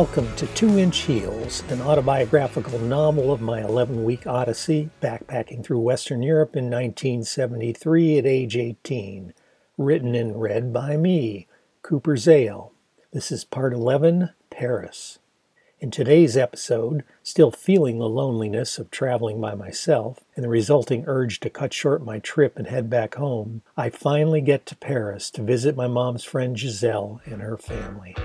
Welcome to Two Inch Heels, an autobiographical novel of my 11 week odyssey backpacking through Western Europe in 1973 at age 18. Written and read by me, Cooper Zale. This is part 11 Paris. In today's episode, still feeling the loneliness of traveling by myself and the resulting urge to cut short my trip and head back home, I finally get to Paris to visit my mom's friend Giselle and her family.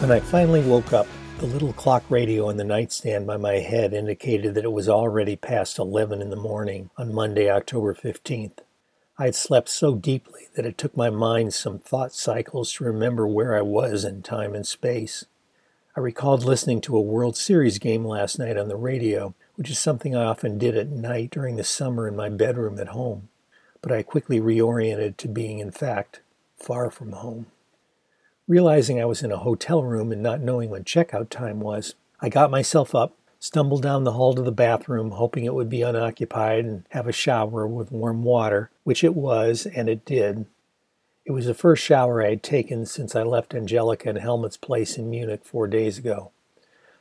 When I finally woke up, the little clock radio on the nightstand by my head indicated that it was already past 11 in the morning on Monday, October 15th. I had slept so deeply that it took my mind some thought cycles to remember where I was in time and space. I recalled listening to a World Series game last night on the radio, which is something I often did at night during the summer in my bedroom at home. But I quickly reoriented to being, in fact, far from home. Realizing I was in a hotel room and not knowing when checkout time was, I got myself up, stumbled down the hall to the bathroom, hoping it would be unoccupied and have a shower with warm water, which it was, and it did. It was the first shower I had taken since I left Angelica and Helmut's place in Munich four days ago.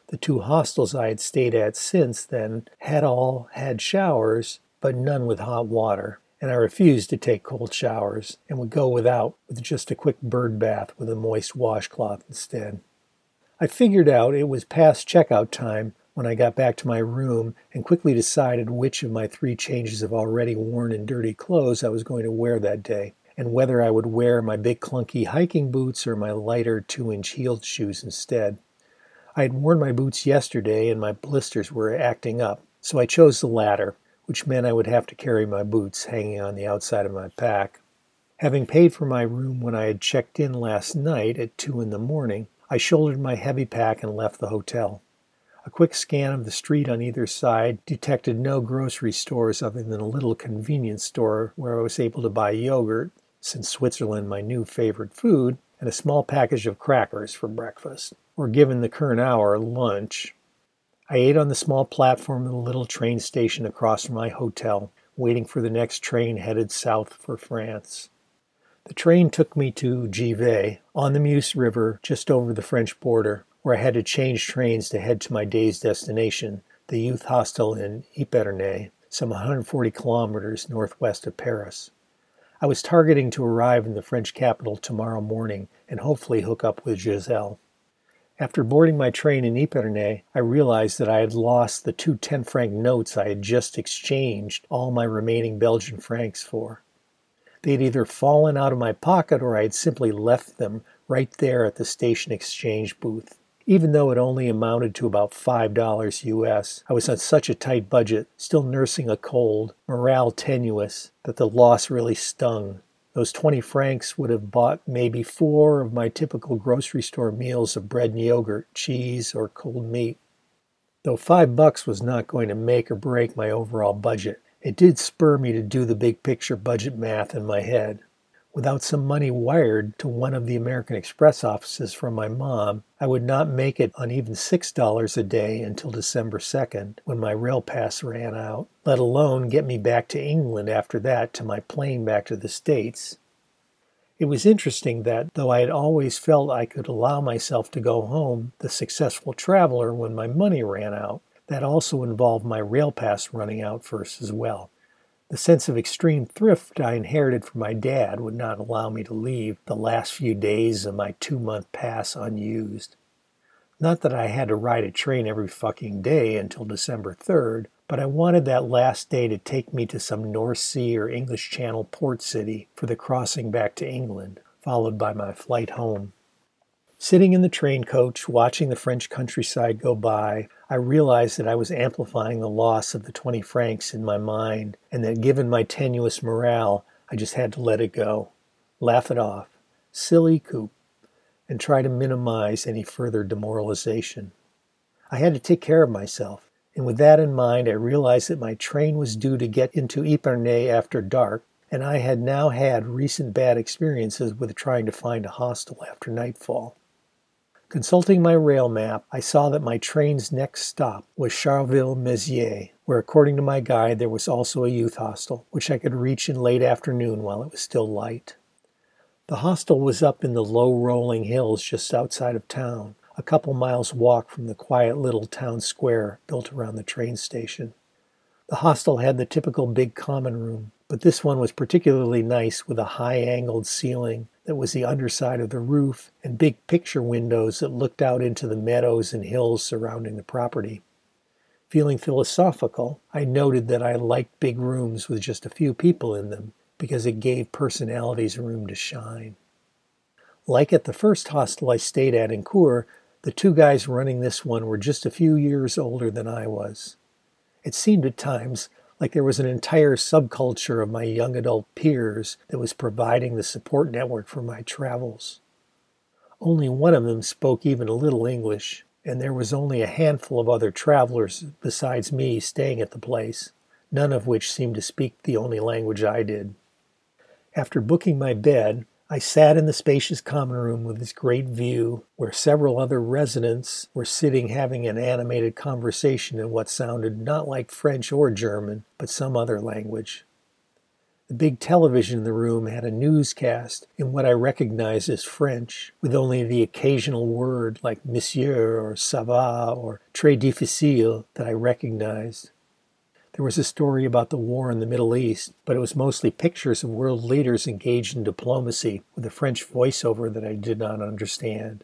The two hostels I had stayed at since then had all had showers, but none with hot water, and I refused to take cold showers and would go without with just a quick bird bath with a moist washcloth instead. I figured out it was past checkout time when I got back to my room and quickly decided which of my three changes of already worn and dirty clothes I was going to wear that day, and whether I would wear my big clunky hiking boots or my lighter two inch heeled shoes instead. I had worn my boots yesterday and my blisters were acting up, so I chose the latter which meant I would have to carry my boots hanging on the outside of my pack. Having paid for my room when I had checked in last night at 2 in the morning, I shouldered my heavy pack and left the hotel. A quick scan of the street on either side detected no grocery stores other than a little convenience store where I was able to buy yogurt, since Switzerland my new favorite food, and a small package of crackers for breakfast, or given the current hour, lunch, I ate on the small platform of the little train station across from my hotel, waiting for the next train headed south for France. The train took me to Givet, on the Meuse River, just over the French border, where I had to change trains to head to my day's destination, the youth hostel in Epernay, some 140 kilometers northwest of Paris. I was targeting to arrive in the French capital tomorrow morning and hopefully hook up with Giselle. After boarding my train in Epernay, I realized that I had lost the two 10 franc notes I had just exchanged all my remaining Belgian francs for. They had either fallen out of my pocket or I had simply left them right there at the station exchange booth. Even though it only amounted to about $5 US, I was on such a tight budget, still nursing a cold, morale tenuous, that the loss really stung. Those 20 francs would have bought maybe four of my typical grocery store meals of bread and yogurt, cheese, or cold meat. Though five bucks was not going to make or break my overall budget, it did spur me to do the big picture budget math in my head. Without some money wired to one of the American Express offices from my mom, I would not make it on even $6 a day until December 2nd, when my rail pass ran out, let alone get me back to England after that to my plane back to the States. It was interesting that, though I had always felt I could allow myself to go home the successful traveler when my money ran out, that also involved my rail pass running out first as well. The sense of extreme thrift I inherited from my dad would not allow me to leave the last few days of my two month pass unused. Not that I had to ride a train every fucking day until December 3rd, but I wanted that last day to take me to some North Sea or English Channel port city for the crossing back to England, followed by my flight home. Sitting in the train coach, watching the French countryside go by, I realized that I was amplifying the loss of the 20 francs in my mind, and that given my tenuous morale, I just had to let it go, laugh it off, silly coop, and try to minimize any further demoralization. I had to take care of myself, and with that in mind, I realized that my train was due to get into Epernay after dark, and I had now had recent bad experiences with trying to find a hostel after nightfall. Consulting my rail map, I saw that my train's next stop was Charleville-Mézières, where, according to my guide, there was also a youth hostel, which I could reach in late afternoon while it was still light. The hostel was up in the low rolling hills just outside of town, a couple miles walk from the quiet little town square built around the train station. The hostel had the typical big common room, but this one was particularly nice with a high angled ceiling that was the underside of the roof and big picture windows that looked out into the meadows and hills surrounding the property. Feeling philosophical, I noted that I liked big rooms with just a few people in them because it gave personalities room to shine. Like at the first hostel I stayed at in Chur, the two guys running this one were just a few years older than I was. It seemed at times like there was an entire subculture of my young adult peers that was providing the support network for my travels. Only one of them spoke even a little English, and there was only a handful of other travelers besides me staying at the place, none of which seemed to speak the only language I did. After booking my bed, I sat in the spacious common room with its great view, where several other residents were sitting having an animated conversation in what sounded not like French or German, but some other language. The big television in the room had a newscast in what I recognized as French, with only the occasional word like monsieur or ça va or très difficile that I recognized. There was a story about the war in the Middle East, but it was mostly pictures of world leaders engaged in diplomacy with a French voiceover that I did not understand.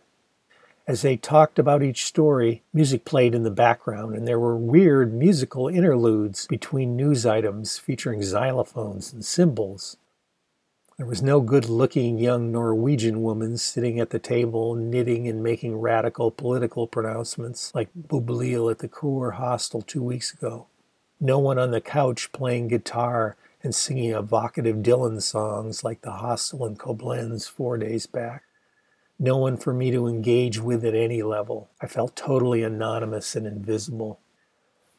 As they talked about each story, music played in the background, and there were weird musical interludes between news items featuring xylophones and cymbals. There was no good looking young Norwegian woman sitting at the table knitting and making radical political pronouncements like Boublil at the Chur hostel two weeks ago no one on the couch playing guitar and singing evocative Dylan songs like the hostel in Koblenz four days back. No one for me to engage with at any level. I felt totally anonymous and invisible.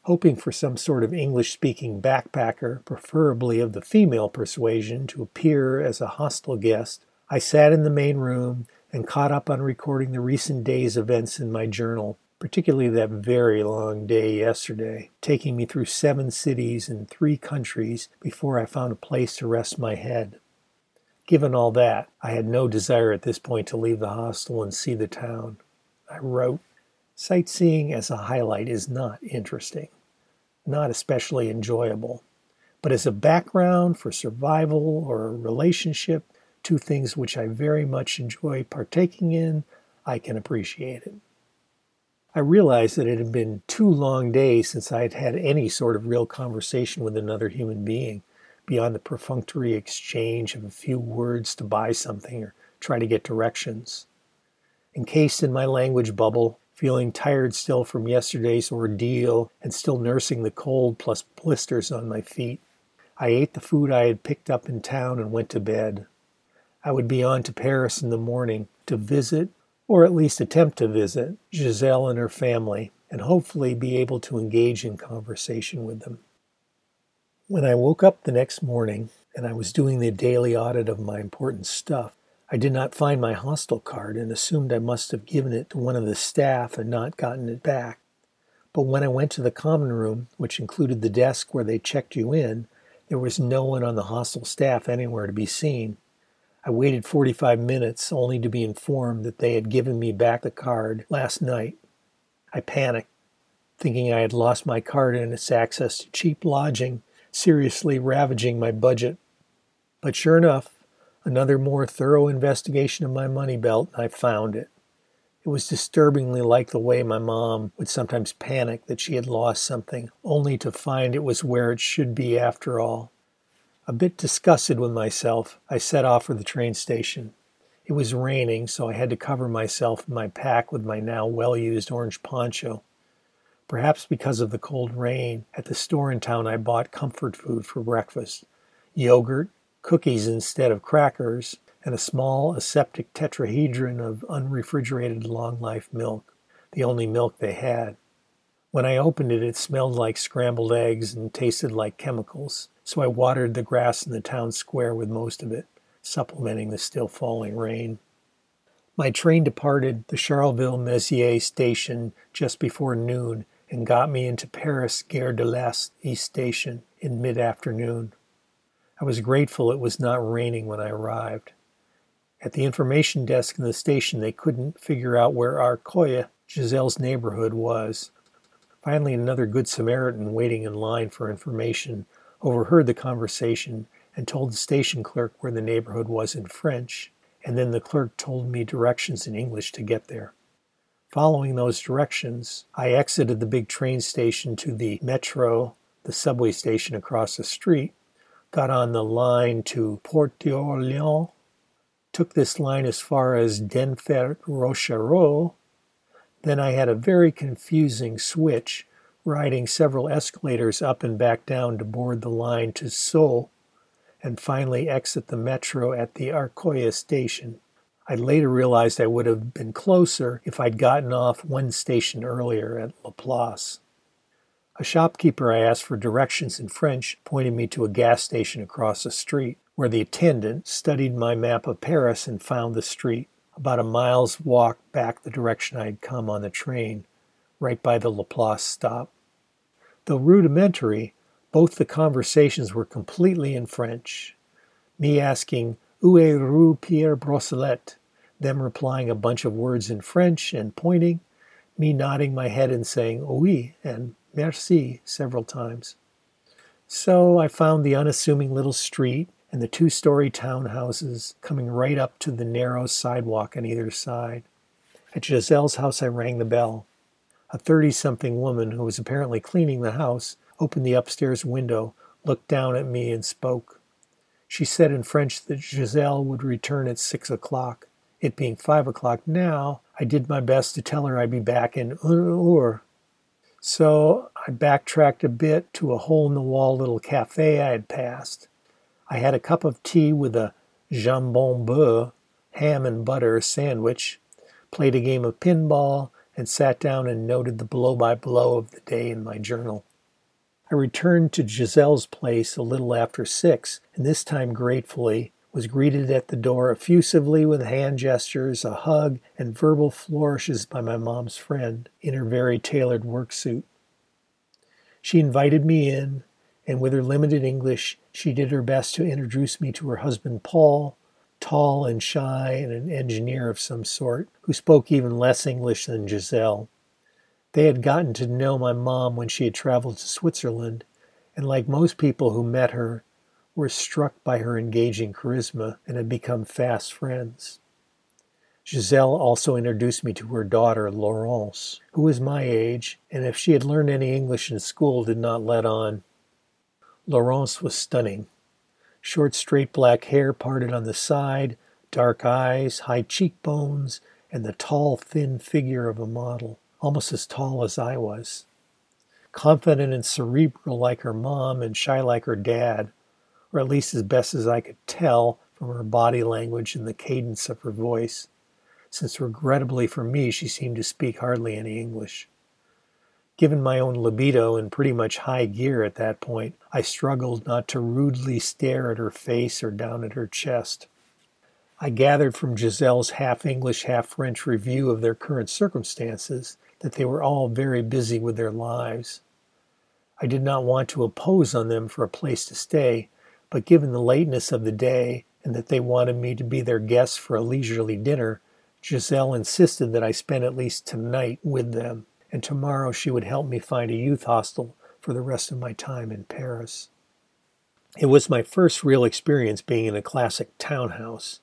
Hoping for some sort of English speaking backpacker, preferably of the female persuasion, to appear as a hostel guest, I sat in the main room and caught up on recording the recent day's events in my journal particularly that very long day yesterday, taking me through seven cities and three countries before I found a place to rest my head. Given all that, I had no desire at this point to leave the hostel and see the town. I wrote, Sightseeing as a highlight is not interesting, not especially enjoyable, but as a background for survival or a relationship, two things which I very much enjoy partaking in, I can appreciate it. I realized that it had been two long days since I had had any sort of real conversation with another human being beyond the perfunctory exchange of a few words to buy something or try to get directions. Encased in my language bubble, feeling tired still from yesterday's ordeal and still nursing the cold plus blisters on my feet, I ate the food I had picked up in town and went to bed. I would be on to Paris in the morning to visit or at least attempt to visit Giselle and her family and hopefully be able to engage in conversation with them. When I woke up the next morning and I was doing the daily audit of my important stuff, I did not find my hostel card and assumed I must have given it to one of the staff and not gotten it back. But when I went to the common room, which included the desk where they checked you in, there was no one on the hostel staff anywhere to be seen. I waited 45 minutes only to be informed that they had given me back the card last night. I panicked, thinking I had lost my card and its access to cheap lodging, seriously ravaging my budget. But sure enough, another more thorough investigation of my money belt, and I found it. It was disturbingly like the way my mom would sometimes panic that she had lost something, only to find it was where it should be after all. A bit disgusted with myself, I set off for the train station. It was raining, so I had to cover myself and my pack with my now well used orange poncho. Perhaps because of the cold rain, at the store in town I bought comfort food for breakfast yogurt, cookies instead of crackers, and a small aseptic tetrahedron of unrefrigerated long life milk, the only milk they had. When I opened it, it smelled like scrambled eggs and tasted like chemicals so I watered the grass in the town square with most of it, supplementing the still falling rain. My train departed the Charleville Mézières station just before noon and got me into Paris Gare de l'Est East Station in mid afternoon. I was grateful it was not raining when I arrived. At the information desk in the station, they couldn't figure out where Arcueil, Giselle's neighborhood, was. Finally, another Good Samaritan waiting in line for information overheard the conversation and told the station clerk where the neighborhood was in French, and then the clerk told me directions in English to get there. Following those directions, I exited the big train station to the metro, the subway station across the street, got on the line to Porte d'Orléans, took this line as far as Denfert Rochereau. Then I had a very confusing switch, riding several escalators up and back down to board the line to Sceaux, and finally exit the metro at the Arcueil station. I later realized I would have been closer if I'd gotten off one station earlier at Laplace. A shopkeeper I asked for directions in French pointed me to a gas station across the street, where the attendant studied my map of Paris and found the street, about a mile's walk back the direction I had come on the train, right by the Laplace stop. Though rudimentary, both the conversations were completely in French. Me asking, Où est Rue Pierre Brossolette? Them replying a bunch of words in French and pointing, me nodding my head and saying oui and merci several times. So I found the unassuming little street and the two story townhouses coming right up to the narrow sidewalk on either side. At Giselle's house, I rang the bell. A 30 something woman who was apparently cleaning the house opened the upstairs window, looked down at me, and spoke. She said in French that Giselle would return at six o'clock. It being five o'clock now, I did my best to tell her I'd be back in un hour. So I backtracked a bit to a hole in the wall little cafe I had passed. I had a cup of tea with a jambon beurre, ham and butter sandwich, played a game of pinball, and sat down and noted the blow by blow of the day in my journal. I returned to Giselle's place a little after six, and this time gratefully was greeted at the door effusively with hand gestures, a hug, and verbal flourishes by my mom's friend in her very tailored work suit. She invited me in, and with her limited English, she did her best to introduce me to her husband Paul, tall and shy and an engineer of some sort, who spoke even less English than Giselle. They had gotten to know my mom when she had traveled to Switzerland, and like most people who met her, were struck by her engaging charisma and had become fast friends. Giselle also introduced me to her daughter, Laurence, who was my age, and if she had learned any English in school, did not let on. Laurence was stunning. Short, straight black hair parted on the side, dark eyes, high cheekbones, and the tall, thin figure of a model, almost as tall as I was. Confident and cerebral like her mom and shy like her dad, or at least as best as I could tell from her body language and the cadence of her voice, since regrettably for me she seemed to speak hardly any English. Given my own libido in pretty much high gear at that point, I struggled not to rudely stare at her face or down at her chest. I gathered from Giselle's half English, half French review of their current circumstances that they were all very busy with their lives. I did not want to oppose on them for a place to stay, but given the lateness of the day and that they wanted me to be their guest for a leisurely dinner, Giselle insisted that I spend at least tonight with them and tomorrow she would help me find a youth hostel for the rest of my time in Paris. It was my first real experience being in a classic townhouse,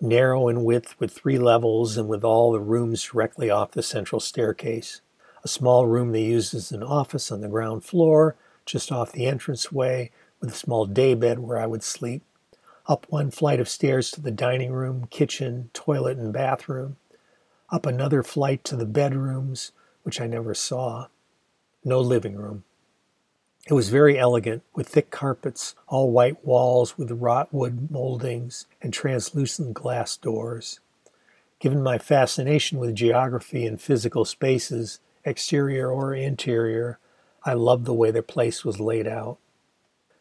narrow in width with three levels and with all the rooms directly off the central staircase. A small room they used as an office on the ground floor, just off the entranceway, with a small daybed where I would sleep. Up one flight of stairs to the dining room, kitchen, toilet, and bathroom. Up another flight to the bedrooms, which I never saw. No living room. It was very elegant, with thick carpets, all white walls with wrought wood moldings, and translucent glass doors. Given my fascination with geography and physical spaces, exterior or interior, I loved the way the place was laid out.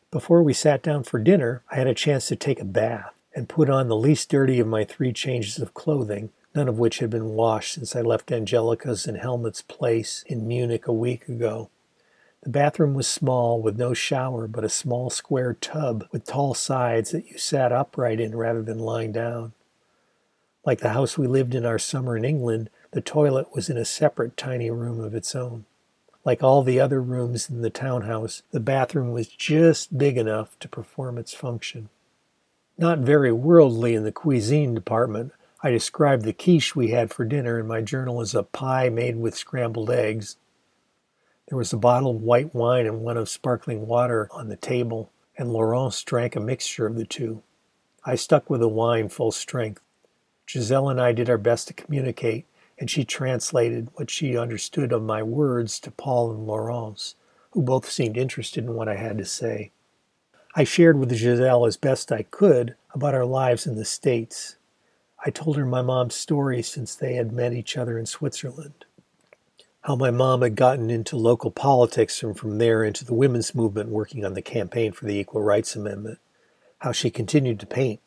Before we sat down for dinner, I had a chance to take a bath and put on the least dirty of my three changes of clothing, none of which had been washed since I left Angelica's and Helmut's place in Munich a week ago. The bathroom was small, with no shower, but a small square tub with tall sides that you sat upright in rather than lying down. Like the house we lived in our summer in England, the toilet was in a separate tiny room of its own. Like all the other rooms in the townhouse, the bathroom was just big enough to perform its function. Not very worldly in the cuisine department, I described the quiche we had for dinner in my journal as a pie made with scrambled eggs. There was a bottle of white wine and one of sparkling water on the table, and Laurence drank a mixture of the two. I stuck with the wine full strength. Giselle and I did our best to communicate, and she translated what she understood of my words to Paul and Laurence, who both seemed interested in what I had to say. I shared with Giselle as best I could about our lives in the States, I told her my mom's story since they had met each other in Switzerland. How my mom had gotten into local politics and from there into the women's movement working on the campaign for the Equal Rights Amendment. How she continued to paint.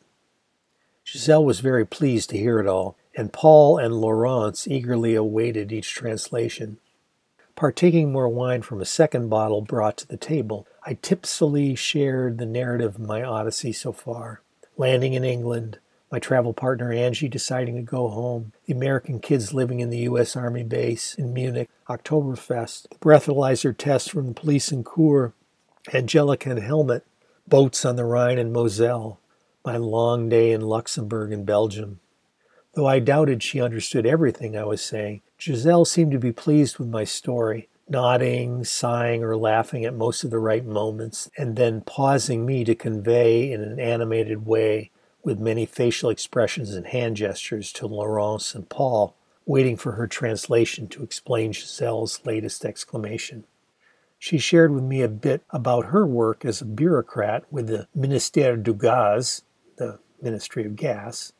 Giselle was very pleased to hear it all, and Paul and Laurence eagerly awaited each translation. Partaking more wine from a second bottle brought to the table, I tipsily shared the narrative of my odyssey so far. Landing in England, my travel partner Angie deciding to go home, the American kids living in the U.S. Army base in Munich, Oktoberfest, the breathalyzer test from the police in Chur, Angelica and Helmut, boats on the Rhine and Moselle, my long day in Luxembourg and Belgium. Though I doubted she understood everything I was saying, Giselle seemed to be pleased with my story, nodding, sighing, or laughing at most of the right moments, and then pausing me to convey in an animated way with many facial expressions and hand gestures to Laurence and Paul, waiting for her translation to explain Giselle's latest exclamation. She shared with me a bit about her work as a bureaucrat with the Ministère du Gaz, the Ministry of Gas,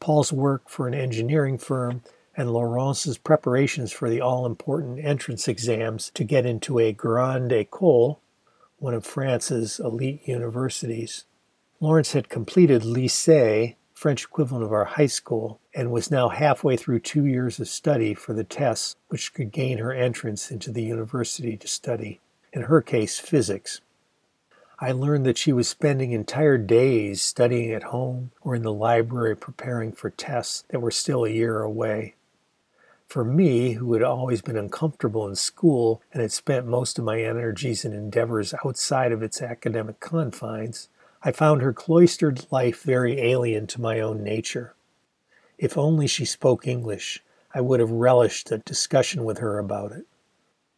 Paul's work for an engineering firm, and Laurence's preparations for the all important entrance exams to get into a Grande École, one of France's elite universities. Laurence had completed lycée, French equivalent of our high school, and was now halfway through two years of study for the tests which could gain her entrance into the university to study, in her case, physics. I learned that she was spending entire days studying at home or in the library preparing for tests that were still a year away. For me, who had always been uncomfortable in school and had spent most of my energies and endeavors outside of its academic confines, I found her cloistered life very alien to my own nature. If only she spoke English, I would have relished a discussion with her about it.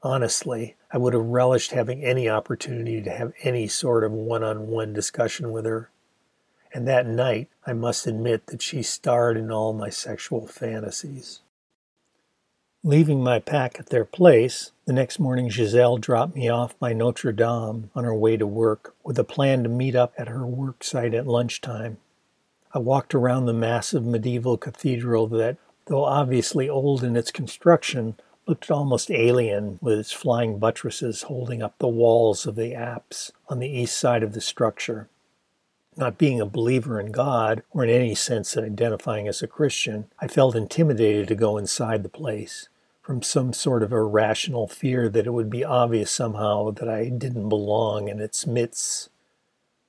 Honestly, I would have relished having any opportunity to have any sort of one on one discussion with her. And that night, I must admit that she starred in all my sexual fantasies. Leaving my pack at their place, the next morning Giselle dropped me off by Notre Dame on her way to work with a plan to meet up at her work site at lunchtime. I walked around the massive medieval cathedral that, though obviously old in its construction, looked almost alien with its flying buttresses holding up the walls of the apse on the east side of the structure. Not being a believer in God, or in any sense identifying as a Christian, I felt intimidated to go inside the place from some sort of irrational fear that it would be obvious somehow that I didn't belong in its midst.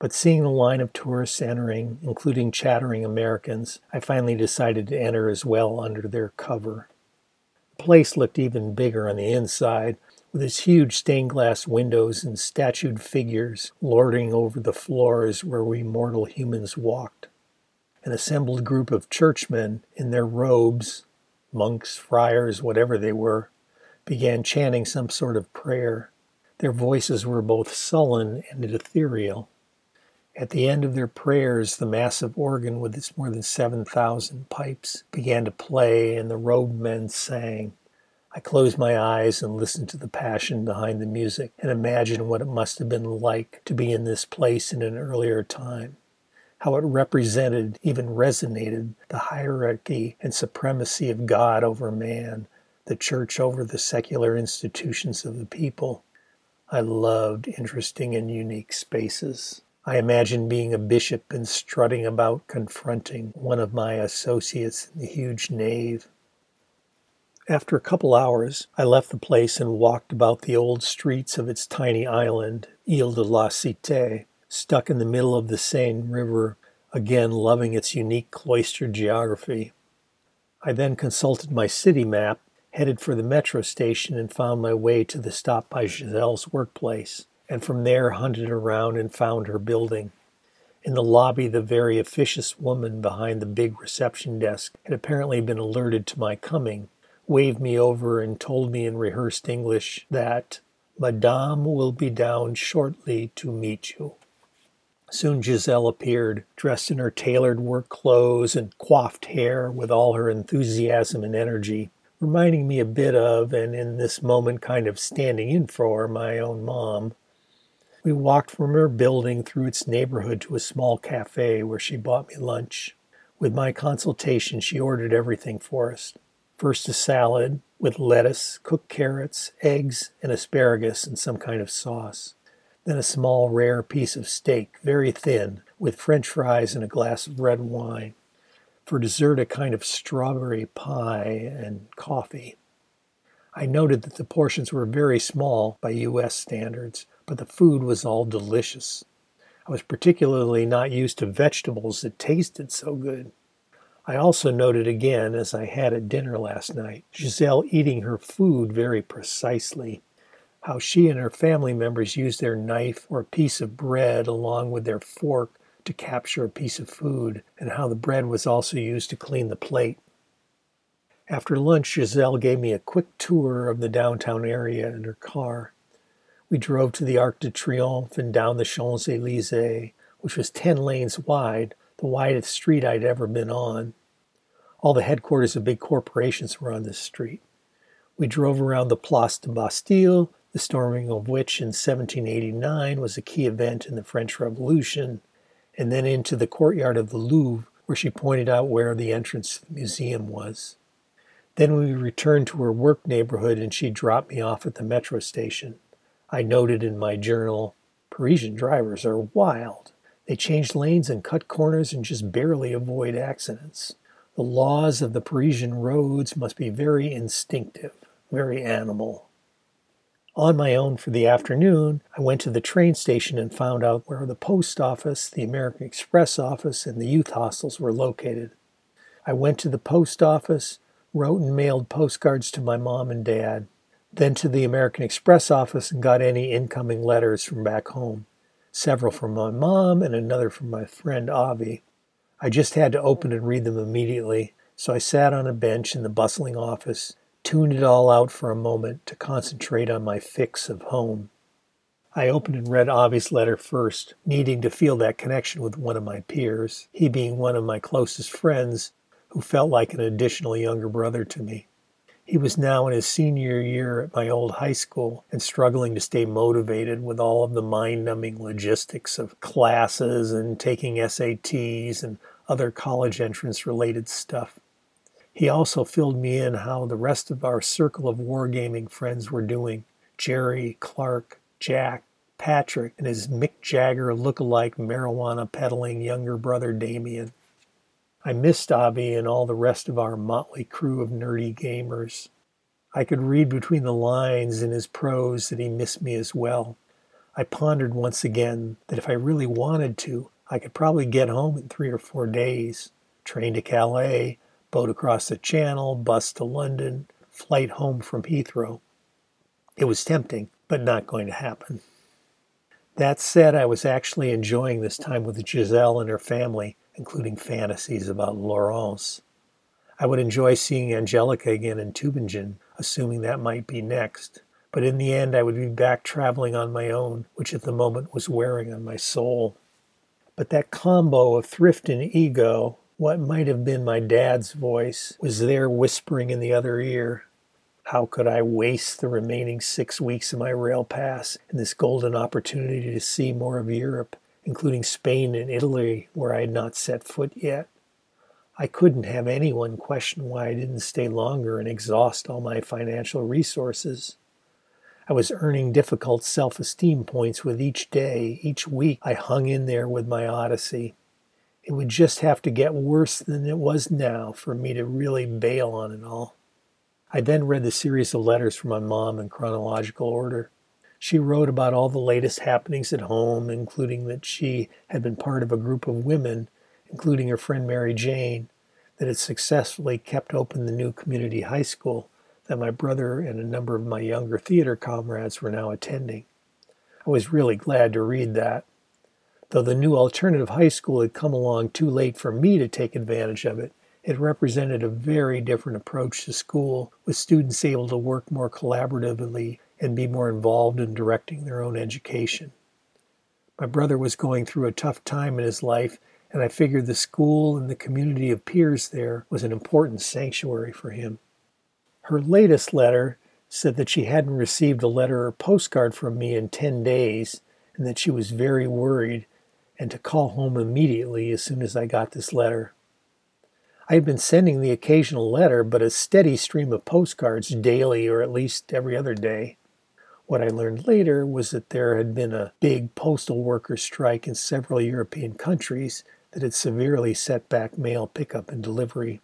But seeing the line of tourists entering, including chattering Americans, I finally decided to enter as well under their cover. The place looked even bigger on the inside, with its huge stained glass windows and statued figures lording over the floors where we mortal humans walked. An assembled group of churchmen in their robes monks, friars, whatever they were, began chanting some sort of prayer. Their voices were both sullen and ethereal. At the end of their prayers, the massive organ with its more than 7,000 pipes began to play, and the robed men sang. I closed my eyes and listened to the passion behind the music and imagined what it must have been like to be in this place in an earlier time how it represented, even resonated, the hierarchy and supremacy of God over man, the church over the secular institutions of the people. I loved interesting and unique spaces. I imagine being a bishop and strutting about confronting one of my associates in the huge nave. After a couple hours, I left the place and walked about the old streets of its tiny island, Ile de la Cité, stuck in the middle of the Seine River, again loving its unique cloistered geography. I then consulted my city map, headed for the metro station, and found my way to the stop by Giselle's workplace and from there hunted around and found her building. In the lobby, the very officious woman behind the big reception desk had apparently been alerted to my coming, waved me over, and told me in rehearsed English that Madame will be down shortly to meet you. Soon Giselle appeared, dressed in her tailored work clothes and coiffed hair with all her enthusiasm and energy, reminding me a bit of, and in this moment kind of standing in for, my own mom. We walked from her building through its neighborhood to a small cafe where she bought me lunch. With my consultation, she ordered everything for us. First, a salad with lettuce, cooked carrots, eggs, and asparagus and some kind of sauce. Then a small, rare piece of steak, very thin, with french fries and a glass of red wine. For dessert, a kind of strawberry pie and coffee. I noted that the portions were very small by U.S. standards, but the food was all delicious. I was particularly not used to vegetables that tasted so good. I also noted again, as I had at dinner last night, Giselle eating her food very precisely. How she and her family members used their knife or a piece of bread along with their fork to capture a piece of food, and how the bread was also used to clean the plate. After lunch, Giselle gave me a quick tour of the downtown area in her car. We drove to the Arc de Triomphe and down the Champs Elysees, which was 10 lanes wide, the widest street I'd ever been on. All the headquarters of big corporations were on this street. We drove around the Place de Bastille, the storming of which in 1789 was a key event in the French Revolution, and then into the courtyard of the Louvre, where she pointed out where the entrance to the museum was. Then we returned to her work neighborhood and she dropped me off at the metro station. I noted in my journal Parisian drivers are wild. They change lanes and cut corners and just barely avoid accidents. The laws of the Parisian roads must be very instinctive, very animal. On my own for the afternoon, I went to the train station and found out where the post office, the American Express office, and the youth hostels were located. I went to the post office, wrote and mailed postcards to my mom and dad then to the American Express office and got any incoming letters from back home. Several from my mom and another from my friend Avi. I just had to open and read them immediately, so I sat on a bench in the bustling office, tuned it all out for a moment to concentrate on my fix of home. I opened and read Avi's letter first, needing to feel that connection with one of my peers, he being one of my closest friends who felt like an additional younger brother to me. He was now in his senior year at my old high school and struggling to stay motivated with all of the mind numbing logistics of classes and taking SATs and other college entrance related stuff. He also filled me in how the rest of our circle of wargaming friends were doing Jerry, Clark, Jack, Patrick, and his Mick Jagger look-alike marijuana peddling younger brother Damien. I missed Avi and all the rest of our motley crew of nerdy gamers. I could read between the lines in his prose that he missed me as well. I pondered once again that if I really wanted to, I could probably get home in three or four days. Train to Calais, boat across the Channel, bus to London, flight home from Heathrow. It was tempting, but not going to happen. That said, I was actually enjoying this time with Giselle and her family, including fantasies about Laurence. I would enjoy seeing Angelica again in Tübingen, assuming that might be next. But in the end, I would be back traveling on my own, which at the moment was wearing on my soul. But that combo of thrift and ego, what might have been my dad's voice, was there whispering in the other ear. How could I waste the remaining six weeks of my rail pass in this golden opportunity to see more of Europe including Spain and Italy, where I had not set foot yet. I couldn't have anyone question why I didn't stay longer and exhaust all my financial resources. I was earning difficult self esteem points with each day, each week I hung in there with my Odyssey. It would just have to get worse than it was now for me to really bail on it all. I then read the series of letters from my mom in chronological order. She wrote about all the latest happenings at home, including that she had been part of a group of women, including her friend Mary Jane, that had successfully kept open the new community high school that my brother and a number of my younger theater comrades were now attending. I was really glad to read that. Though the new alternative high school had come along too late for me to take advantage of it, it represented a very different approach to school, with students able to work more collaboratively and be more involved in directing their own education. My brother was going through a tough time in his life, and I figured the school and the community of peers there was an important sanctuary for him. Her latest letter said that she hadn't received a letter or postcard from me in 10 days and that she was very worried and to call home immediately as soon as I got this letter. I had been sending the occasional letter, but a steady stream of postcards daily or at least every other day. What I learned later was that there had been a big postal workers' strike in several European countries that had severely set back mail pickup and delivery.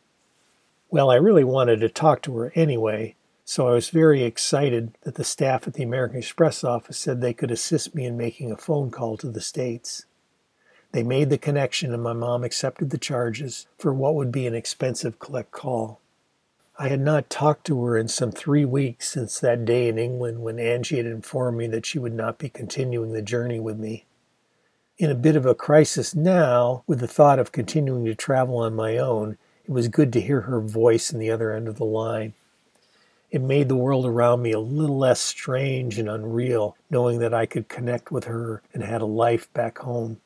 Well, I really wanted to talk to her anyway, so I was very excited that the staff at the American Express office said they could assist me in making a phone call to the States. They made the connection, and my mom accepted the charges for what would be an expensive collect call. I had not talked to her in some three weeks since that day in England when Angie had informed me that she would not be continuing the journey with me. In a bit of a crisis now, with the thought of continuing to travel on my own, it was good to hear her voice in the other end of the line. It made the world around me a little less strange and unreal, knowing that I could connect with her and had a life back home.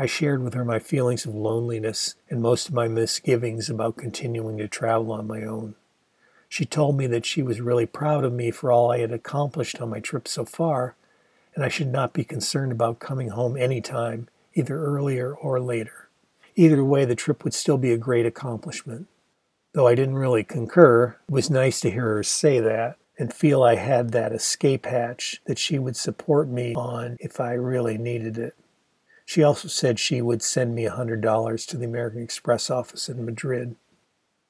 I shared with her my feelings of loneliness and most of my misgivings about continuing to travel on my own. She told me that she was really proud of me for all I had accomplished on my trip so far, and I should not be concerned about coming home any time, either earlier or later. Either way, the trip would still be a great accomplishment. Though I didn't really concur, it was nice to hear her say that and feel I had that escape hatch that she would support me on if I really needed it. She also said she would send me a $100 to the American Express office in Madrid.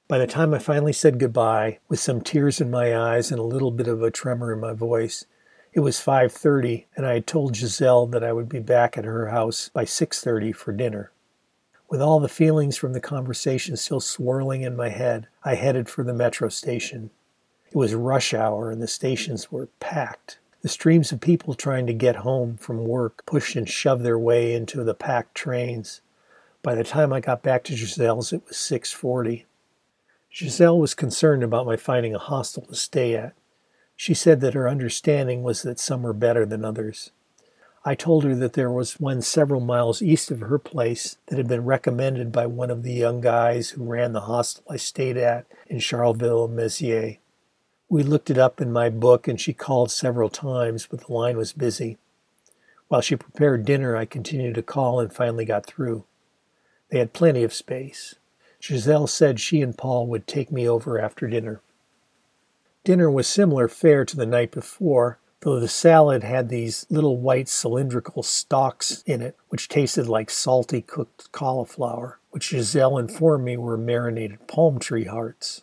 By the time I finally said goodbye, with some tears in my eyes and a little bit of a tremor in my voice, it was 5:30 and I had told Giselle that I would be back at her house by 6:30 for dinner. With all the feelings from the conversation still swirling in my head, I headed for the metro station. It was rush hour and the stations were packed. The streams of people trying to get home from work pushed and shoved their way into the packed trains. By the time I got back to Giselle's, it was 6:40. Giselle was concerned about my finding a hostel to stay at. She said that her understanding was that some were better than others. I told her that there was one several miles east of her place that had been recommended by one of the young guys who ran the hostel I stayed at in Charleville-Mézières. We looked it up in my book and she called several times, but the line was busy. While she prepared dinner, I continued to call and finally got through. They had plenty of space. Giselle said she and Paul would take me over after dinner. Dinner was similar fare to the night before, though the salad had these little white cylindrical stalks in it, which tasted like salty cooked cauliflower, which Giselle informed me were marinated palm tree hearts.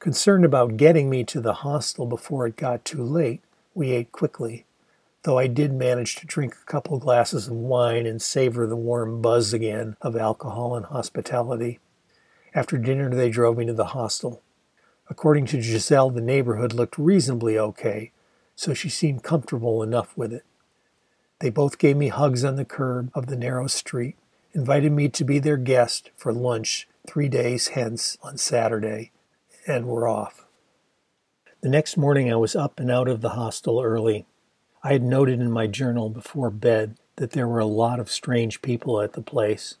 Concerned about getting me to the hostel before it got too late, we ate quickly, though I did manage to drink a couple glasses of wine and savor the warm buzz again of alcohol and hospitality. After dinner, they drove me to the hostel. According to Giselle, the neighborhood looked reasonably okay, so she seemed comfortable enough with it. They both gave me hugs on the curb of the narrow street, invited me to be their guest for lunch three days hence on Saturday, and were off. The next morning I was up and out of the hostel early. I had noted in my journal before bed that there were a lot of strange people at the place.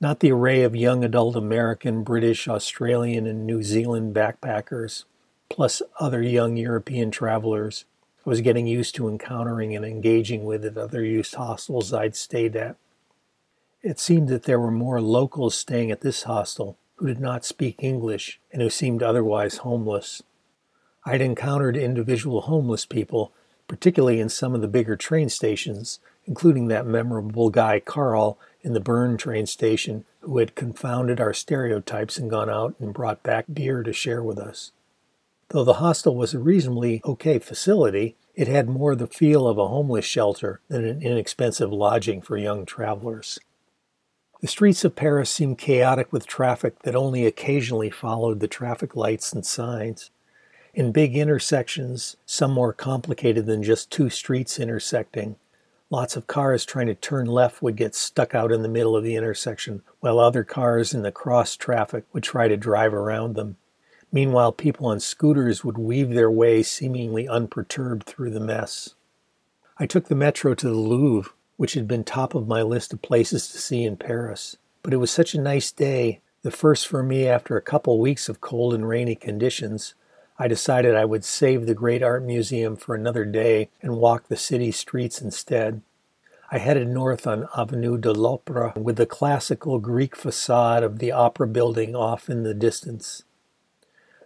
Not the array of young adult American, British, Australian, and New Zealand backpackers, plus other young European travelers I was getting used to encountering and engaging with at other youth hostels I'd stayed at. It seemed that there were more locals staying at this hostel who did not speak English and who seemed otherwise homeless. I'd encountered individual homeless people, particularly in some of the bigger train stations, including that memorable guy Carl in the Bern train station who had confounded our stereotypes and gone out and brought back beer to share with us. Though the hostel was a reasonably okay facility, it had more the feel of a homeless shelter than an inexpensive lodging for young travelers. The streets of Paris seemed chaotic with traffic that only occasionally followed the traffic lights and signs. In big intersections, some more complicated than just two streets intersecting, lots of cars trying to turn left would get stuck out in the middle of the intersection, while other cars in the cross traffic would try to drive around them. Meanwhile, people on scooters would weave their way seemingly unperturbed through the mess. I took the metro to the Louvre, which had been top of my list of places to see in Paris. But it was such a nice day, the first for me after a couple weeks of cold and rainy conditions, I decided I would save the Great Art Museum for another day and walk the city streets instead. I headed north on Avenue de l'Opera with the classical Greek facade of the opera building off in the distance.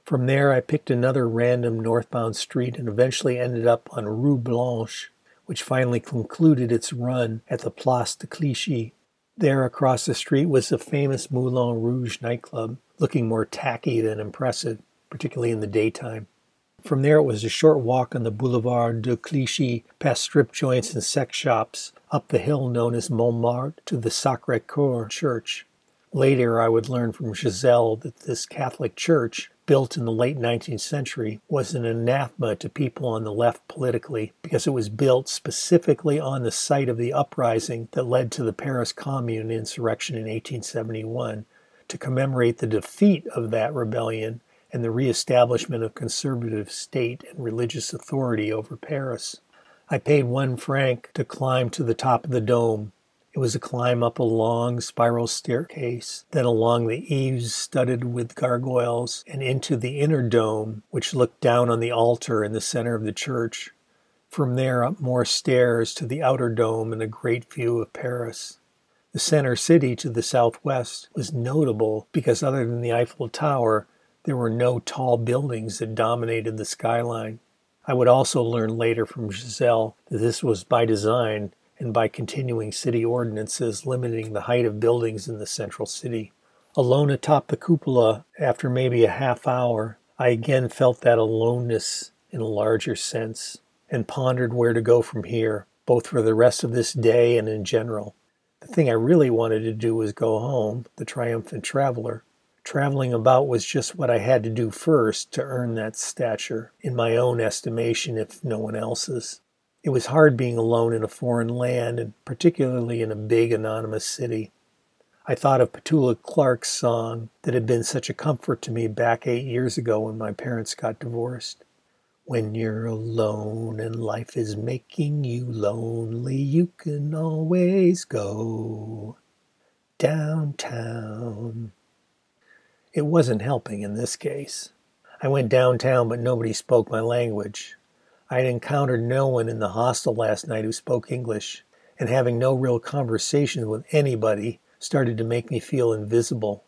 From there, I picked another random northbound street and eventually ended up on Rue Blanche, which finally concluded its run at the Place de Clichy. There across the street was the famous Moulin Rouge nightclub, looking more tacky than impressive, particularly in the daytime. From there, it was a short walk on the Boulevard de Clichy, past strip joints and sex shops, up the hill known as Montmartre to the Sacre Coeur Church. Later, I would learn from Giselle that this Catholic church built in the late 19th century, was an anathema to people on the left politically because it was built specifically on the site of the uprising that led to the Paris Commune insurrection in 1871 to commemorate the defeat of that rebellion and the reestablishment of conservative state and religious authority over Paris. I paid one franc to climb to the top of the dome it was a climb up a long spiral staircase, then along the eaves studded with gargoyles, and into the inner dome, which looked down on the altar in the center of the church. From there, up more stairs to the outer dome and a great view of Paris. The center city to the southwest was notable because, other than the Eiffel Tower, there were no tall buildings that dominated the skyline. I would also learn later from Giselle that this was by design and by continuing city ordinances limiting the height of buildings in the central city. Alone atop the cupola, after maybe a half hour, I again felt that aloneness in a larger sense and pondered where to go from here, both for the rest of this day and in general. The thing I really wanted to do was go home, the triumphant traveler. Traveling about was just what I had to do first to earn that stature, in my own estimation, if no one else's. It was hard being alone in a foreign land, and particularly in a big anonymous city. I thought of Petula Clark's song that had been such a comfort to me back eight years ago when my parents got divorced. When you're alone and life is making you lonely, you can always go downtown. It wasn't helping in this case. I went downtown, but nobody spoke my language. I had encountered no one in the hostel last night who spoke English, and having no real conversation with anybody started to make me feel invisible.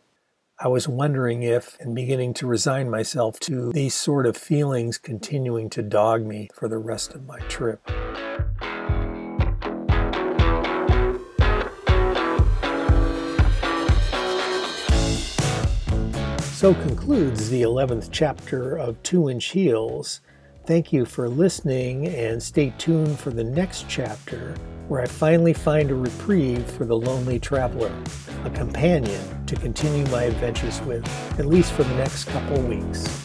I was wondering if, and beginning to resign myself to these sort of feelings continuing to dog me for the rest of my trip. So concludes the 11th chapter of Two Inch Heels Thank you for listening and stay tuned for the next chapter where I finally find a reprieve for the lonely traveler, a companion to continue my adventures with, at least for the next couple weeks.